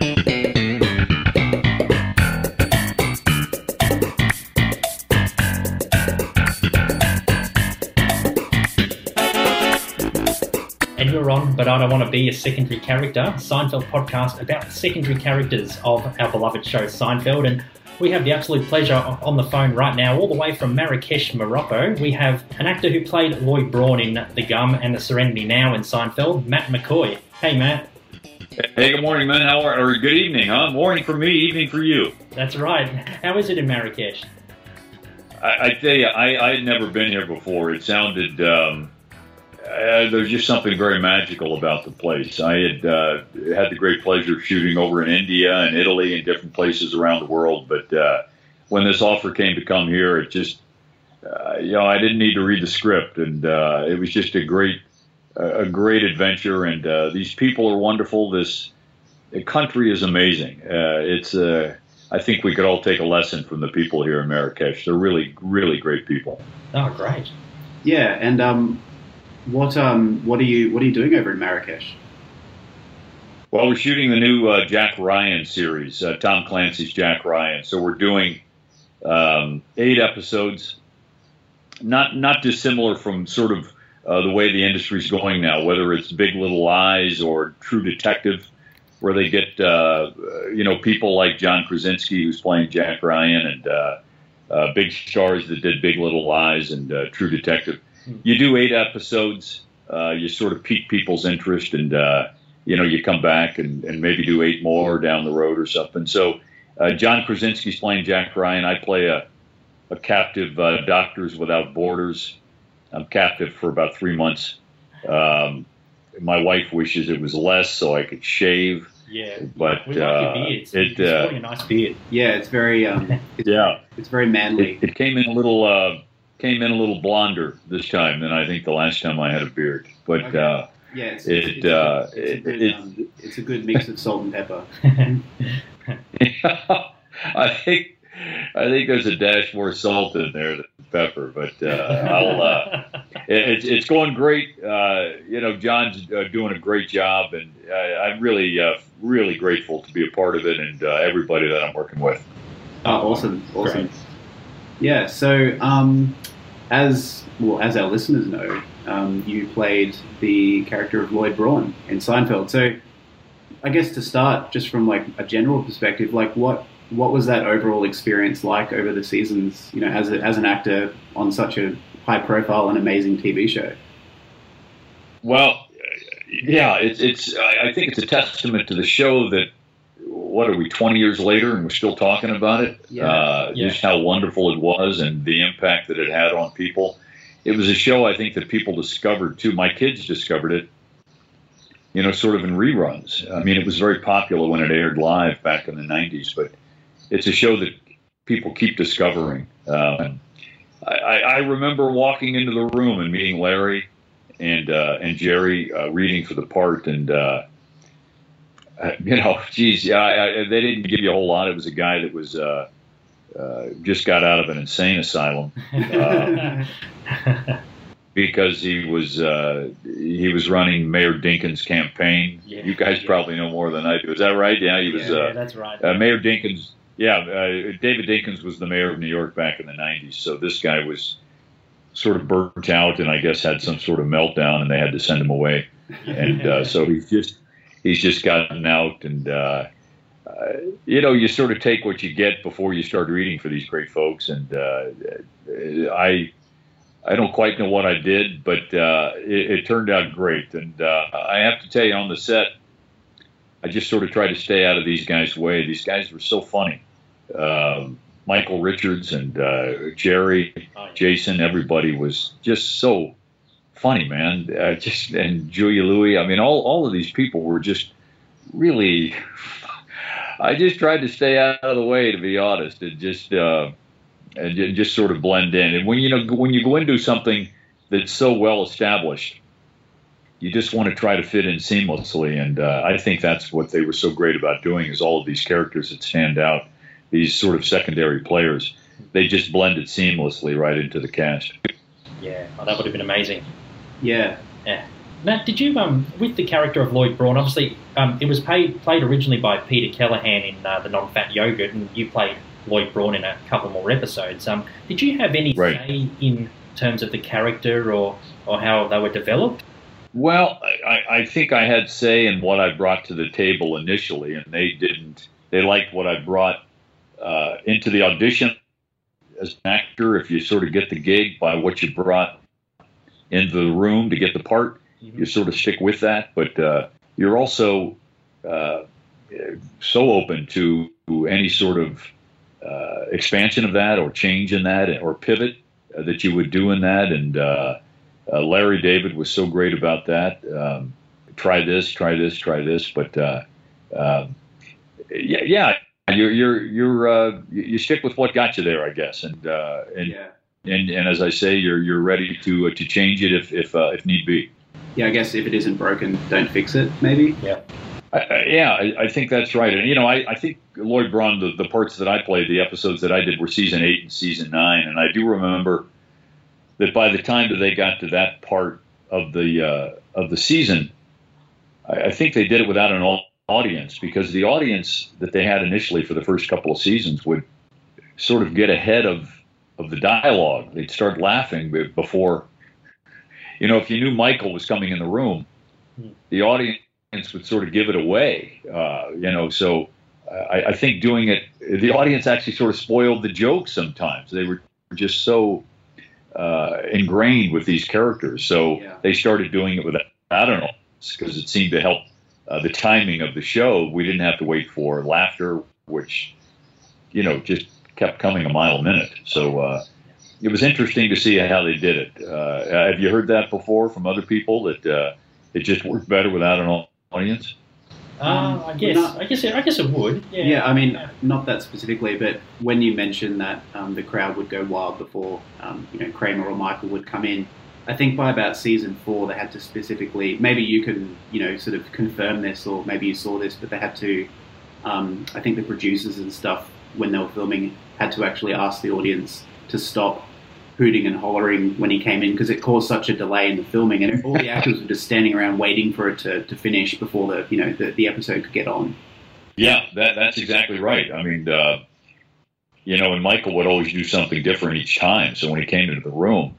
And you're on, but I don't want to be a secondary character. Seinfeld podcast about the secondary characters of our beloved show Seinfeld. And we have the absolute pleasure on the phone right now, all the way from Marrakesh, Morocco. We have an actor who played Lloyd Braun in The Gum and The Serenity Now in Seinfeld, Matt McCoy. Hey, Matt. Hey, good morning, man. How are, or good evening, huh? Morning for me, evening for you. That's right. How is it in Marrakesh? I, I tell you, I, I had never been here before. It sounded, um, uh, there's just something very magical about the place. I had uh, had the great pleasure of shooting over in India and Italy and different places around the world. But uh, when this offer came to come here, it just, uh, you know, I didn't need to read the script, and uh, it was just a great, a great adventure. And uh, these people are wonderful. This the country is amazing. it's, I think we could all take a lesson from the people here in Marrakesh. They're really, really great people. Oh, great. Yeah, and um, what um what are you what are you doing over in Marrakesh? Well, we're shooting the new uh, Jack Ryan series, uh, Tom Clancy's Jack Ryan. So we're doing um, eight episodes, not not dissimilar from sort of uh, the way the industry's going now, whether it's Big Little Lies or True Detective, where they get uh, you know people like John Krasinski who's playing Jack Ryan and uh, uh, big stars that did Big Little Lies and True Detective you do eight episodes. Uh, you sort of pique people's interest, and uh, you know you come back and, and maybe do eight more down the road or something. So uh, John Krasinski's playing Jack Ryan. I play a, a captive uh, Doctors Without Borders. I'm captive for about three months. Um, my wife wishes it was less so I could shave. Yeah, but we uh, your. It's, it, it's uh, a nice beard. Yeah, it's very um, it's, yeah, it's very manly. it, it came in a little uh, came in a little blonder this time than I think the last time I had a beard. But Okay. uh, yeah, it's, it, it's, uh, it's, a it- good, it- um, it's a good mix of salt and pepper. I think I think there's a dash more salt in there than pepper, but uh, I'll. Uh, it, it's it's going great. Uh, you know, John's uh, doing a great job, and I, I'm really uh, really grateful to be a part of it, and uh, everybody that I'm working with. Oh, awesome, awesome. Great. Yeah, so um, as well as our listeners know, um, you played the character of Lloyd Braun in Seinfeld. So I guess to start, just from like a general perspective, like what what was that overall experience like over the seasons? You know, as a, as an actor on such a high profile and amazing TV show. Well, yeah, it's it's. I think it's a testament to the show that what are we 20 years later and we're still talking about it. Yeah. Uh, Yeah. Just how wonderful it was and the impact that it had on people. It was a show I think that people discovered too. My kids discovered it. You know, sort of in reruns. I mean, it was very popular when it aired live back in the 90s, but it's a show that people keep discovering. Um, I, I remember walking into the room and meeting Larry and uh, and Jerry uh, reading for the part, and uh, you know, geez, yeah, I, I, they didn't give you a whole lot. It was a guy that was uh, uh, just got out of an insane asylum uh, because he was uh, he was running Mayor Dinkins' campaign. Yeah, you guys yeah. probably know more than I do. Is that right? Yeah, he was. Yeah, that's right. uh, Mayor Dinkins, yeah, uh, David Dinkins was the mayor of New York back in the 90s. So this guy was sort of burnt out and I guess had some sort of meltdown and they had to send him away. And uh, so he's just he's just gotten out and uh, uh, you know you sort of take what you get before you start reading for these great folks and uh, I I don't quite know what I did but uh, it, it turned out great and uh, I have to tell you on the set I just sort of tried to stay out of these guys' way. These guys were so funny. Um, Michael Richards and uh, Jerry. Jason, everybody was just so funny, man. Uh, just and Julia Louis. I mean, all all of these people were just really. I just tried to stay out of the way, to be honest, and just uh, and just sort of blend in. And when you know when you go into something that's so well established, you just want to try to fit in seamlessly. And uh, I think that's what they were so great about doing is all of these characters that stand out, these sort of secondary players. They just blended seamlessly right into the cast. Yeah, oh, that would have been amazing. Yeah. Yeah. Matt, did you um with the character of Lloyd Braun? Obviously, um, it was paid, played originally by Peter Callahan in uh, the Non-Fat Yogurt, and you played Lloyd Braun in a couple more episodes. Um, did you have any Right. say in terms of the character or or how they were developed? Well, I, I think I had say in what I brought to the table initially, and they didn't. They liked what I brought uh, into the audition as an actor. If you sort of get the gig by what you brought into the room to get the part, you sort of stick with that. But uh, you're also uh, so open to any sort of uh, expansion of that, or change in that, or pivot uh, that you would do in that, and. Uh, uh, Larry David was so great about that. Um, try this, try this, try this. But uh, um yeah, yeah, you're you're you're uh, you you stick with what got you there, I guess. And uh, and, Yeah. and and as I say, you're you're ready to uh, to change it if if uh, if need be. Yeah, I guess if it isn't broken, don't fix it. Maybe. I, I, yeah, I, I think that's right. And you know, I, I think Lloyd Braun, the, the parts that I played, the episodes that I did were season eight and season nine, and I do remember that by the time that they got to that part of the uh, of the season, I, I think they did it without an au- audience because the audience that they had initially for the first couple of seasons would sort of get ahead of of the dialogue. They'd start laughing before, you know, if you knew Michael was coming in the room, the audience would sort of give it away, uh, you know. So I, I think doing it, the audience actually sort of spoiled the joke sometimes. They were just so uh, ingrained with these characters, so Yeah. they started doing it without an audience because it seemed to help uh, the timing of the show. We didn't have to wait for laughter, which you know just kept coming a mile a minute. So. Uh, it was interesting to see how they did it. Uh, have you heard that before from other people that uh, it just worked better without an audience? Uh, I guess not- I guess it, I guess it would. Yeah. Yeah, I mean, not that specifically, but when you mentioned that um, the crowd would go wild before, um, you know, Kramer or Michael would come in, I think by about season four, they had to specifically, maybe you can, you know, sort of confirm this, or maybe you saw this, but they had to, um, I think the producers and stuff, when they were filming, had to actually ask the audience to stop hooting and hollering when he came in because it caused such a delay in the filming, and all the actors were just standing around waiting for it to, to finish before the, you know, the, the episode could get on. Yeah, that, that's exactly right. I mean, uh, you know, and Michael would always do something different each time. So when he came into the room,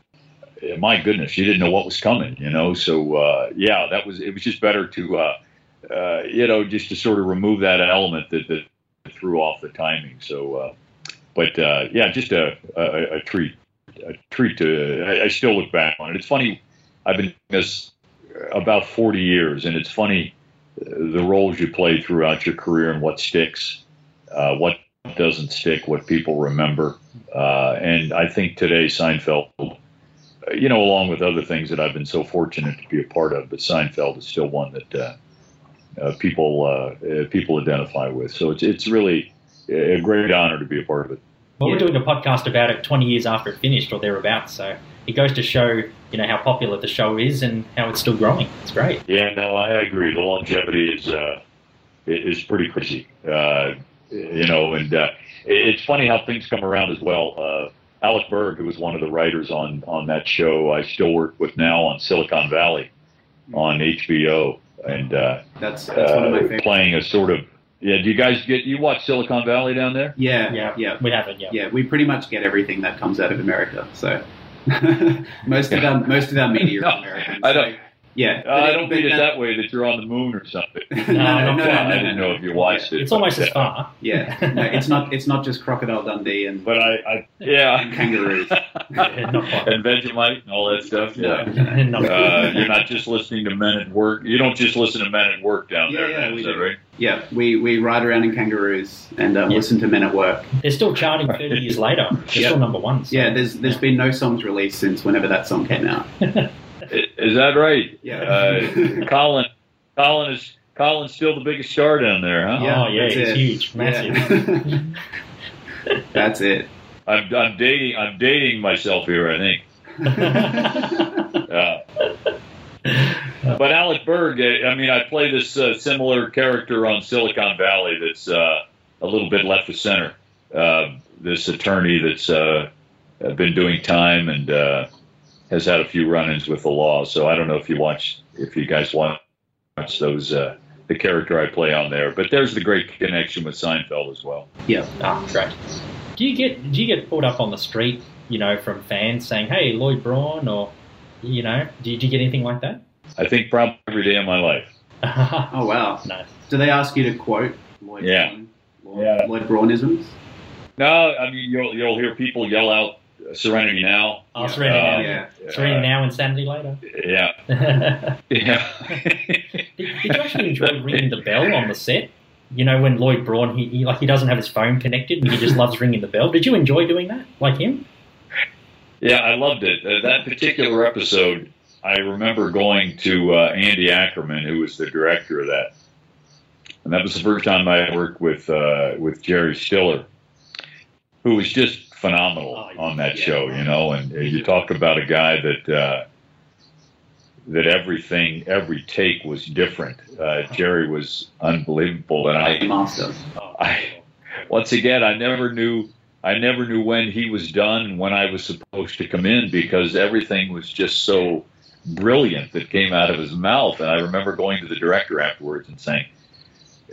my goodness, you didn't know what was coming, you know. So uh, yeah, that was it was just better to, uh, uh, you know, just to sort of remove that element that, that threw off the timing. So, uh, but uh, yeah, just a, a, a treat, a treat to. I, I still look back on it. It's funny. I've been this about forty years, and it's funny the roles you play throughout your career and what sticks, uh, what doesn't stick, what people remember. Uh, and I think today Seinfeld, uh, you know, along with other things that I've been so fortunate to be a part of, but Seinfeld is still one that uh, uh, people uh, uh, people identify with. So it's it's really a great honor to be a part of it. Well, we're doing a podcast about it 20 years after it finished or thereabouts, so it goes to show, you know, how popular the show is and how it's still growing. It's great. Yeah, no, I agree. The longevity is uh, is pretty crazy. Uh, you know, and uh, it's funny how things come around as well. Alec Berg, who was one of the writers on on that show, I still work with now on Silicon Valley on HBO, and uh, That's that's one of my uh, playing a sort of yeah. Do you guys get you watch Silicon Valley down there? Yeah, Yeah, yeah, we haven't, yeah. yeah. We pretty much get everything that comes out of America. So most of our most of our media No, is American. I don't- So, yeah, Uh, I don't but mean it that- that way that you're on the moon or something. no, No, no, not no, quite. no, I no, didn't no. know if you watched it. It's almost as far. Yeah, no, it's not. It's not just Crocodile Dundee and, But I, I yeah, and kangaroos. Not and Vegemite and all that stuff. Yeah. Not Uh, you're not just listening to Men at Work. You don't just listen to Men at Work down Yeah, there. yeah, man, we is that do. right? Yeah, we, we ride around in kangaroos and um, Yeah. listen to Men at Work. They're still charting 30 years later. They're Yeah. still number one. so- Yeah, there's there's been no songs released since whenever that song came out. I- Is that right? Yeah. Uh, Colin, Colin is Colin's still the biggest star down there, huh? Oh, yeah, that's it's it. huge, massive. Yeah. that's it. I'm, I'm dating. I'm dating myself here. I think. Uh, but Alec Berg, uh, I mean, I play this uh, similar character on Silicon Valley that's uh, a little bit left of center. Uh, this attorney that's uh, been doing time and uh, has had a few run-ins with the law. So I don't know if you watch if you guys watch those uh, the character I play on there. But there's the great connection with Seinfeld as well. Yeah. Ah, great. Do you get do you get pulled up on the street, you know, from fans saying, "Hey, Lloyd Braun," or you know, do you, do you get anything like that? I think probably every day of my life. Oh wow. no. Do they ask you to quote Lloyd Yeah. Braun? Lloyd, Yeah. Lloyd Braunisms? No, I mean you'll you'll hear people yell out "Serenity Now." Oh, Yeah. Serenity now. Yeah. Serenity now and Sanity later. Yeah, did, yeah. did you actually enjoy ringing the bell on the set? You know, when Lloyd Braun, he, he like he doesn't have his phone connected and he just loves ringing the bell. Did you enjoy doing that, like him? Yeah, I loved it. Uh, that particular episode, I remember going to uh, Andy Ackerman, who was the director of that, and that was the first time I worked with uh, with Jerry Stiller, who was just phenomenal Oh, on that yeah. show. You know, and uh, you talk about a guy that uh, that everything, every take was different. Uh, Jerry was unbelievable, and I Master. I- once again, I never knew. I never knew when he was done and when I was supposed to come in because everything was just so brilliant that came out of his mouth. And I remember going to the director afterwards and saying,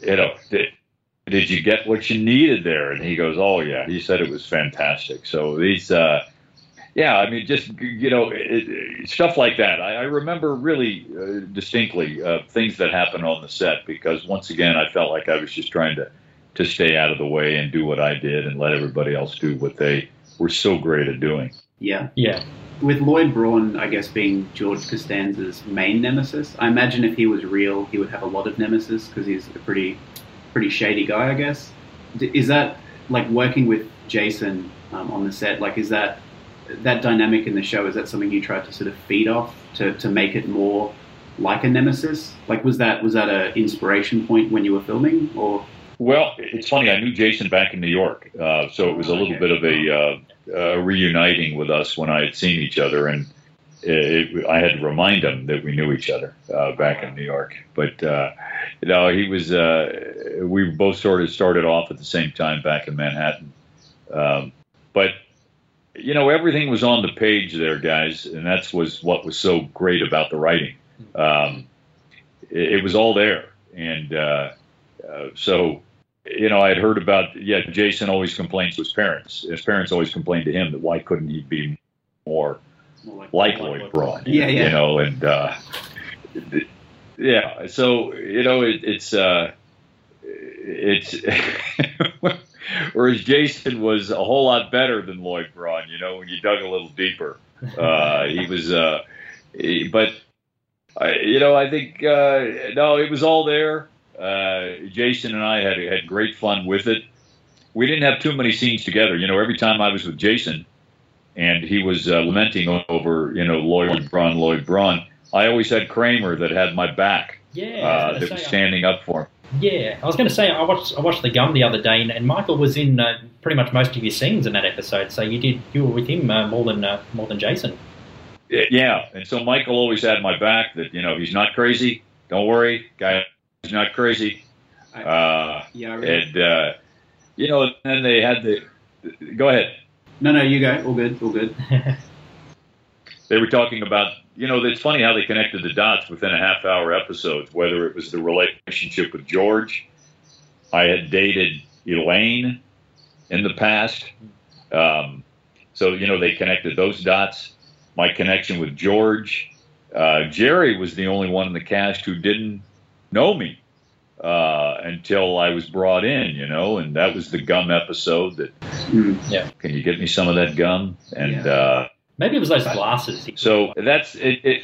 "You know, did, did you get what you needed there?" And he goes, "Oh yeah." He said it was fantastic. So these, uh, yeah, I mean, just you know, it, it, stuff like that. I, I remember really uh, distinctly uh, things that happened on the set because once again, I felt like I was just trying to to stay out of the way and do what I did and let everybody else do what they were so great at doing. Yeah. yeah. With Lloyd Braun, I guess, being George Costanza's main nemesis, I imagine if he was real, he would have a lot of nemesis because he's a pretty, pretty shady guy, I guess. Is that like working with Jason um, on the set? Like, is that that dynamic in the show? Is that something you tried to sort of feed off to, to make it more like a nemesis? Like, was that was that a inspiration point when you were filming, or Well, it's funny. I knew Jason back in New York, uh, so it was a little Okay. bit of a uh, uh, reuniting with us when I had seen each other, and it, I had to remind him that we knew each other uh, back in New York. But uh, you know, he was. Uh, we both sort of started off at the same time back in Manhattan, um, but you know, everything was on the page there, guys, and that's was what was so great about the writing. Um, it, it was all there, and uh, uh, so you know, I had heard about. Yeah, Jason always complains to his parents. His parents always complained to him that why couldn't he be more like? Lloyd Braun? Yeah, yeah. You know, and uh, yeah, so you know, it, it's uh, it's. Whereas Jason was a whole lot better than Lloyd Braun, you know, when you dug a little deeper. Uh, he was, uh, he- but I, you know, I think uh, no, it was all there. Uh, Jason and I had had great fun with it. We didn't have too many scenes together. You know, every time I was with Jason, and he was uh, lamenting over, you know, Lloyd Braun, Lloyd Braun. I always had Kramer that had my back, Yeah. uh, that gonna was say, standing up for him. Yeah, I was going to say I watched I watched The Gum the other day, and, and Michael was in uh, pretty much most of your scenes in that episode. So you did you were with him uh, more than uh, more than Jason. Yeah, and so Michael always had my back. That you know, he's not crazy. Don't worry, guy, he's not crazy. Uh, Yeah. I really- and uh, you know, then they had the. Go ahead. No, no, you go. All good. All good. They were talking about. You know, it's funny how they connected the dots within a half hour episodes. Whether it was the relationship with George, I had dated Elaine in the past. Um, so you know, they connected those dots. My connection with George. Uh, Jerry was the only one in the cast who didn't know me uh, until I was brought in, you know, and that was the gum episode. That Mm. can you get me some of that gum? And Yeah. uh, Maybe it was those glasses. so that's it, it.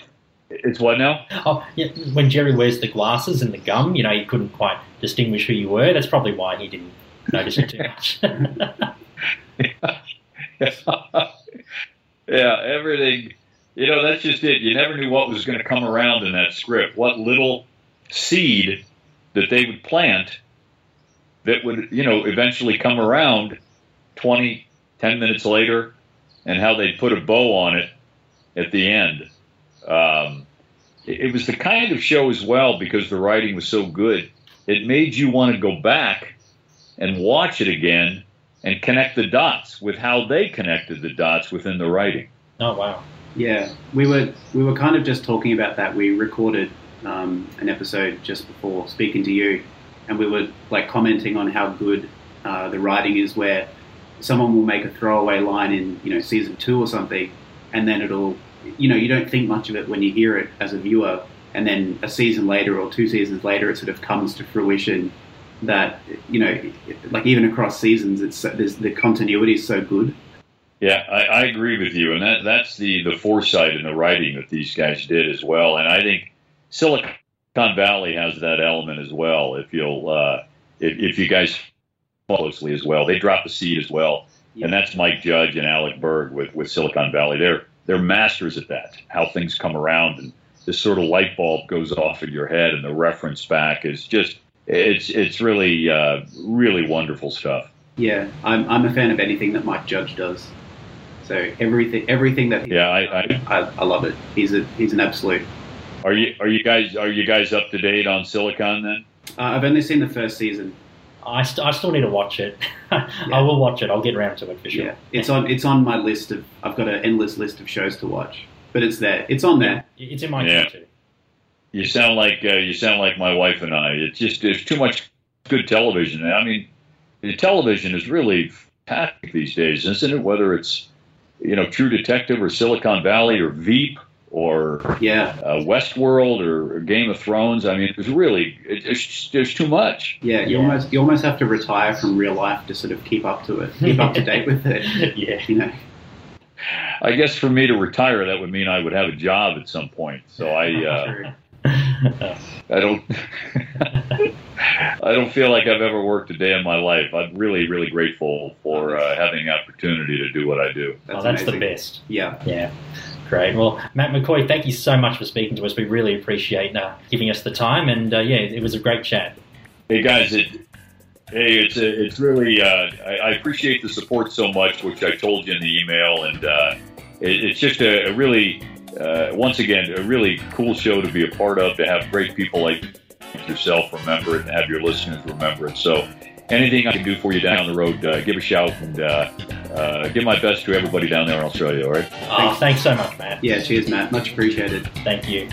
It's what now? Oh, yeah, when Jerry wears the glasses and the gum, you know, he couldn't quite distinguish who you were. That's probably why he didn't notice it too much. yeah, everything. You know, that's just it. You never knew what was going to come around in that script. What little seed that they would plant that would, you know, eventually come around 20, 10 minutes later, and how they'd put a bow on it at the end. Um, it, it was the kind of show as well because the writing was so good. It made you want to go back and watch it again and connect the dots with how they connected the dots within the writing. oh wow! Yeah, we were we were kind of just talking about that. We recorded um, an episode just before speaking to you, and we were like commenting on how good uh, the writing is, where someone will make a throwaway line in you know season two or something, and then it'll you know you don't think much of it when you hear it as a viewer, and then a season later or two seasons later, it sort of comes to fruition that you know like even across seasons, it's there's, the continuity is so good. Yeah, I, I agree with you, and that that's the the foresight in the writing that these guys did as well, and I think Silicon Valley has that element as well. If you'll uh, if, if you guys closely as well, they drop a seed as well, Yeah. and that's Mike Judge and Alec Berg with with Silicon Valley. They're they're masters at that. How things come around and this sort of light bulb goes off in your head, and the reference back is just it's it's really uh, really wonderful stuff. Yeah, I'm I'm a fan of anything that Mike Judge does. So everything everything that he, Yeah, I, I I, I love it. He's a he's an absolute. Are you are you guys are you guys up to date on Silicon then? Uh, I've only seen the first season. I, st- I still need to watch it. I will watch it. I'll get around to it for sure. Yeah, it's on it's on my list of. I've got an endless list of shows to watch, but it's there. It's on there. It's in my Yeah. queue too. You sound like uh, you sound like my wife and I. It's just there's too much good television. I mean, the television is really fantastic these days, isn't it? Whether it's you know True Detective or Silicon Valley or Veep or Yeah, uh, Westworld or, or Game of Thrones. I mean, it's really it, it's, there's too much. yeah. You Yeah. almost you almost have to retire from real life to sort of keep up to it, keep up to date with it. yeah. You know. I guess for me to retire, that would mean I would have a job at some point. So I uh, I don't I don't feel like I've ever worked a day in my life. I'm really really grateful for uh, having the opportunity to do what I do. oh, that's the best. Yeah, Yeah. Great. Well, Matt McCoy, thank you so much for speaking to us. We really appreciate uh, giving us the time, and uh, yeah, it was a great chat. Hey guys, it, hey, it's it's really uh, I, I appreciate the support so much, which I told you in the email, and uh, it, it's just a, a really uh, once again a really cool show to be a part of. To have great people like yourself remember it, and have your listeners remember it. So. Anything I can do for you down the road, uh, give a shout and uh, uh, give my best to everybody down there in Australia. All right. Oh, thanks so much, Matt. yeah. Cheers, Matt. Much appreciated. Thank you.